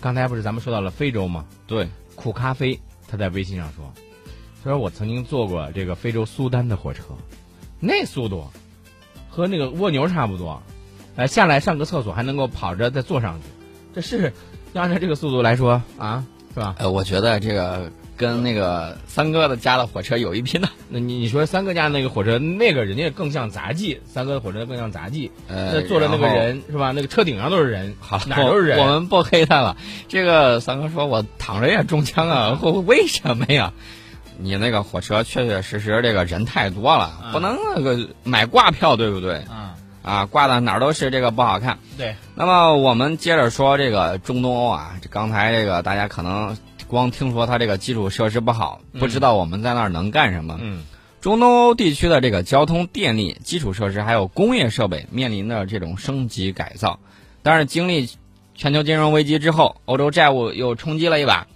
刚才不是咱们说到了非洲吗？对，苦咖啡他在微信上说，他说我曾经坐过这个非洲苏丹的火车，那速度和那个蜗牛差不多，呃，下来上个厕所还能够跑着再坐上去，这是要按照这个速度来说啊，是吧？呃，我觉得这个跟那个三哥的家的火车有一拼的。那你你说三哥家那个火车，那个人家更像杂技，三哥的火车更像杂技，呃，那坐着那个人是吧？那个车顶上都是人，好，哪都是人。我们不黑他了。这个三哥说我躺着也中枪啊，我为什么呀？你那个火车确确实实这个人太多了，嗯不能那个买挂票，对不对？啊，啊，挂的哪儿都是这个不好看。对，那么我们接着说这个中东欧啊，这刚才这个大家可能光听说它这个基础设施不好，嗯不知道我们在那儿能干什么。嗯中东欧地区的这个交通、电力、基础设施还有工业设备面临的这种升级改造，但是经历全球金融危机之后，欧洲债务又冲击了一把。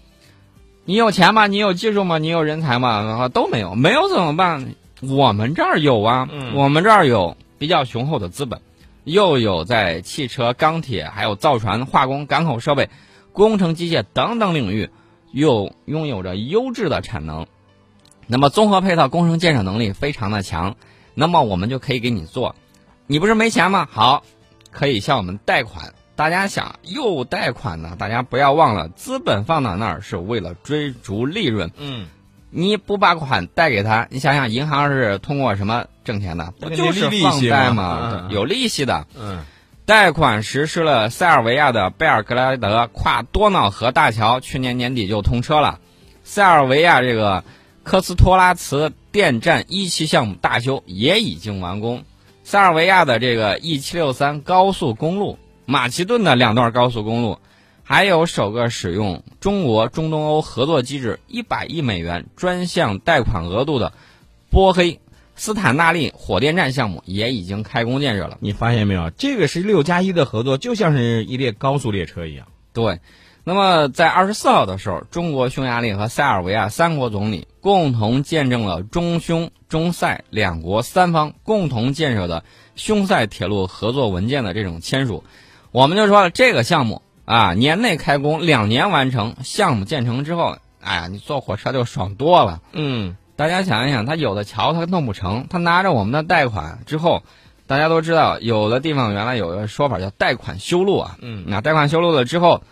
你有钱吗？你有技术吗？你有人才吗？都没有，没有怎么办？我们这儿有啊，嗯我们这儿有比较雄厚的资本，又有在汽车、钢铁、还有造船、化工、港口设备、工程机械等等领域，又拥有着优质的产能。那么综合配套工程建设能力非常的强，那么我们就可以给你做。你不是没钱吗？好，可以向我们贷款。大家想又贷款呢？大家不要忘了，资本放到那儿是为了追逐利润。嗯，你不把款贷给他，你想想，银行是通过什么挣钱的？不就是利放贷息吗嗯？有利息的。嗯贷款实施了塞尔维亚的贝尔格莱德跨多瑙河大桥，去年年底就通车了。塞尔维亚这个科斯托拉茨电站一期项目大修也已经完工。塞尔维亚的这个 E 七六三高速公路，马其顿的两段高速公路，还有首个使用中国中东欧合作机制一百亿美元专项贷款额度的波黑斯坦纳利火电站项目也已经开工建设了。你发现没有？这个是六加一的合作，就像是一列高速列车一样。对，那么在二十四号的时候，中国、匈牙利和塞尔维亚三国总理共同见证了中匈、中塞两国三方共同建设的匈塞铁路合作文件的这种签署。我们就说了，这个项目啊，年内开工，两年完成。项目建成之后，哎呀，你坐火车就爽多了。嗯大家想一想，他有的桥他弄不成，他拿着我们的贷款之后，大家都知道，有的地方原来有个说法叫贷款修路啊。嗯，那贷款修路了之后，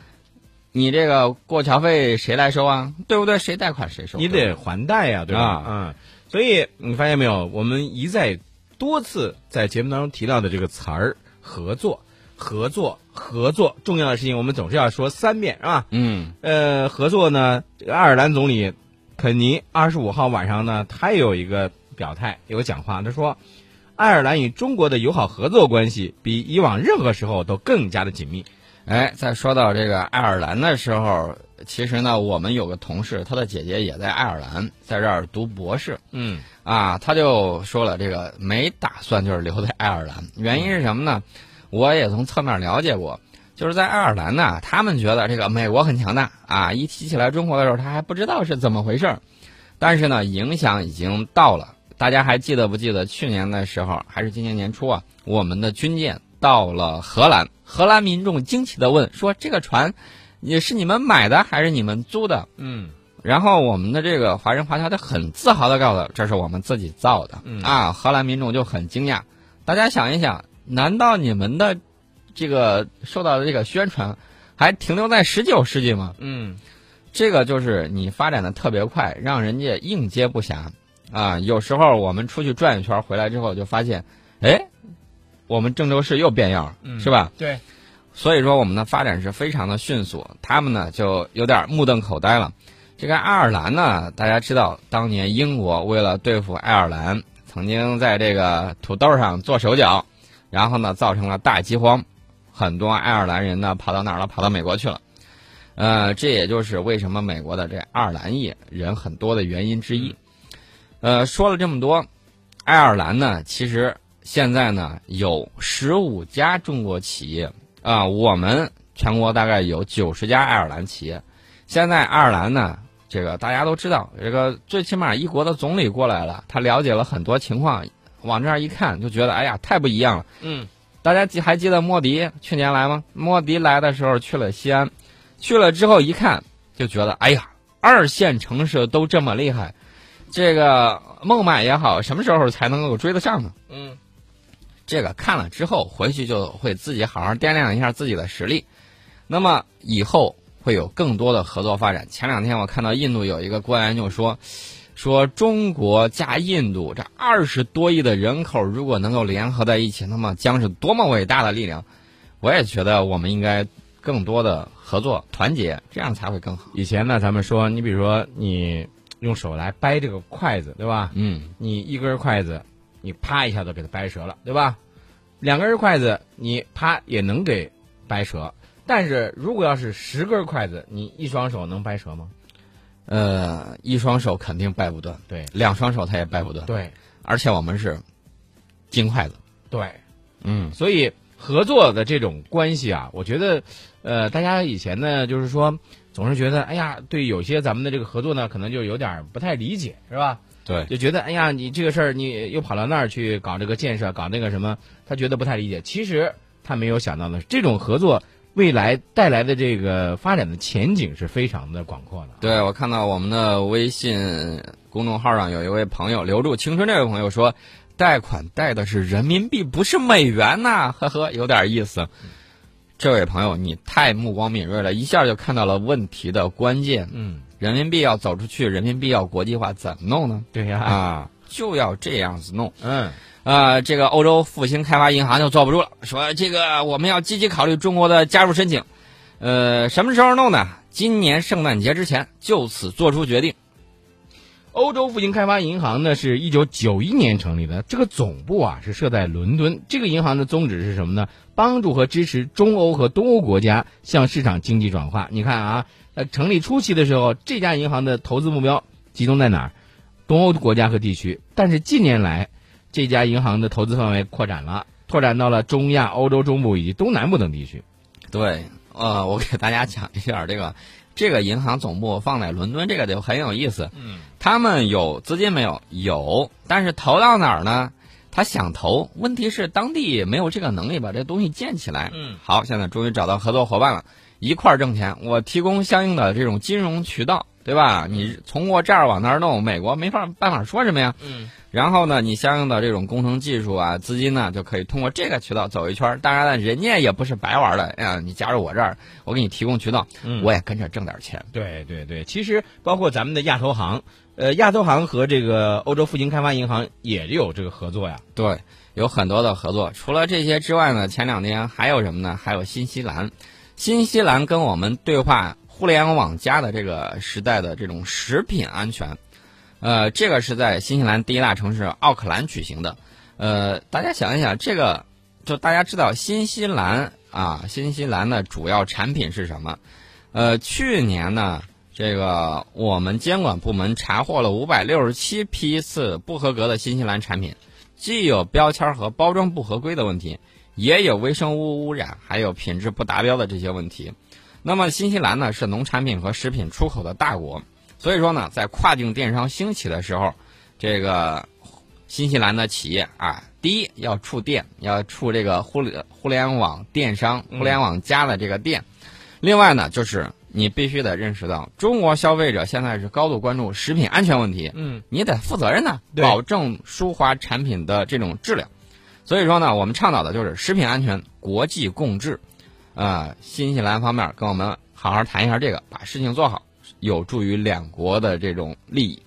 你这个过桥费谁来收啊？对不对？谁贷款谁收？你得还贷呀，对吧？啊嗯，所以你发现没有？我们一再多次在节目当中提到的这个词儿“合作”，合作，合作，重要的事情我们总是要说三遍，是吧？嗯呃，合作呢，这个爱尔兰总理肯尼二十五号晚上呢，他也有一个表态，有个讲话，他说，爱尔兰与中国的友好合作关系比以往任何时候都更加的紧密。哎，在说到这个爱尔兰的时候，其实呢，我们有个同事，他的姐姐也在爱尔兰，在这儿读博士。嗯啊，他就说了，这个没打算就是留在爱尔兰，原因是什么呢？我也从侧面了解过，就是在爱尔兰呢，他们觉得这个美国很强大啊，一提起来中国的时候，他还不知道是怎么回事儿，但是呢，影响已经到了。大家还记得不记得去年的时候，还是今年年初啊，我们的军舰到了荷兰，荷兰民众惊奇的问说：“这个船也是你们买的还是你们租的？”嗯然后我们的这个华人华侨他很自豪的告诉，这是我们自己造的、嗯啊！荷兰民众就很惊讶。大家想一想，难道你们的这个受到的这个宣传还停留在十九世纪吗？嗯这个就是你发展的特别快，让人家应接不暇啊！有时候我们出去转一圈回来之后，就发现，哎，我们郑州市又变样了，嗯是吧？对，所以说我们的发展是非常的迅速，他们呢就有点目瞪口呆了。这个爱尔兰呢，大家知道，当年英国为了对付爱尔兰，曾经在这个土豆上做手脚，然后呢造成了大饥荒，很多爱尔兰人呢跑到哪儿了？跑到美国去了。呃，这也就是为什么美国的这爱尔兰裔人很多的原因之一。呃，说了这么多，爱尔兰呢，其实现在呢有十五家中国企业啊、我们全国大概有九十家爱尔兰企业。现在爱尔兰呢，这个大家都知道，这个最起码一国的总理过来了，他了解了很多情况，往这儿一看就觉得，哎呀，太不一样了。嗯大家记还记得莫迪去年来吗？莫迪来的时候去了西安，去了之后一看，就觉得哎呀，二线城市都这么厉害，这个孟买也好，什么时候才能够追得上呢？嗯，这个看了之后，回去就会自己好好掂量一下自己的实力。那么以后会有更多的合作发展。前两天我看到印度有一个官员就说，说中国加印度这二十多亿的人口，如果能够联合在一起，那么将是多么伟大的力量。我也觉得我们应该更多的合作团结，这样才会更好。以前呢，咱们说，你比如说你用手来掰这个筷子，对吧？嗯，你一根筷子，你啪一下子给它掰折了，对吧？两根筷子，你啪也能给掰折。但是如果要是十根筷子，你一双手能掰折吗？呃，一双手肯定掰不断，对两双手他也掰不断。对而且我们是金筷子。对，嗯所以合作的这种关系啊，我觉得，呃，大家以前呢，就是说总是觉得，哎呀，对有些咱们的这个合作呢，可能就有点不太理解，是吧？对，就觉得，哎呀，你这个事儿，你又跑到那儿去搞这个建设，搞那个什么，他觉得不太理解。其实他没有想到的是，这种合作未来带来的这个发展的前景是非常的广阔的。对，我看到我们的微信公众号上有一位朋友留住青春这位朋友说，贷款贷的是人民币，不是美元呐、呵呵，有点意思。这位朋友，你太目光敏锐了，一下就看到了问题的关键。嗯，人民币要走出去，人民币要国际化，怎么弄呢？对呀、啊，就要这样子弄。嗯，呃，这个欧洲复兴开发银行就坐不住了，说这个我们要积极考虑中国的加入申请。呃，什么时候弄呢？今年圣诞节之前就此做出决定。欧洲复兴开发银行呢是一九九一年成立的，这个总部啊是设在伦敦。这个银行的宗旨是什么呢？帮助和支持中欧和东欧国家向市场经济转化。你看啊，呃，成立初期的时候，这家银行的投资目标集中在哪儿？东欧国家和地区。但是近年来，这家银行的投资范围扩展了，拓展到了中亚、欧洲中部以及东南部等地区。对，呃，我给大家讲一下这个，这个银行总部放在伦敦，这个就很有意思。嗯，他们有资金没有？有，但是投到哪儿呢？他想投，问题是当地没有这个能力把这东西建起来。嗯，好，现在终于找到合作伙伴了，一块儿挣钱，我提供相应的这种金融渠道，对吧？你从我这儿往那儿弄，美国没法办法说什么呀？嗯，然后呢，你相应的这种工程技术啊、资金呢，就可以通过这个渠道走一圈儿。当然了，人家也不是白玩的，哎呀，你加入我这儿，我给你提供渠道，嗯我也跟着挣点钱。对对对，其实包括咱们的亚投行，呃，亚投行和这个欧洲复兴开发银行也有这个合作呀。对，有很多的合作。除了这些之外呢，前两天还有什么呢？还有新西兰，新西兰跟我们对话互联网加的这个时代的这种食品安全。呃，这个是在新西兰第一大城市奥克兰举行的。呃，大家想一想，这个就大家知道新西兰啊，新西兰的主要产品是什么？呃，去年呢，这个我们监管部门查获了五百六十七批次不合格的新西兰产品，既有标签和包装不合规的问题，也有微生物污染，还有品质不达标的这些问题。那么新西兰呢是农产品和食品出口的大国，所以说呢，在跨境电商兴起的时候，这个新西兰的企业啊，第一要触电，要触这个互联互联网电商、互联网加的这个电。另外呢，就是你必须得认识到，中国消费者现在是高度关注食品安全问题，嗯，你得负责任呢，对保证舒华产品的这种质量。所以说呢，我们倡导的就是食品安全国际共治。啊，新西兰方面跟我们好好谈一下这个，把事情做好，有助于两国的这种利益。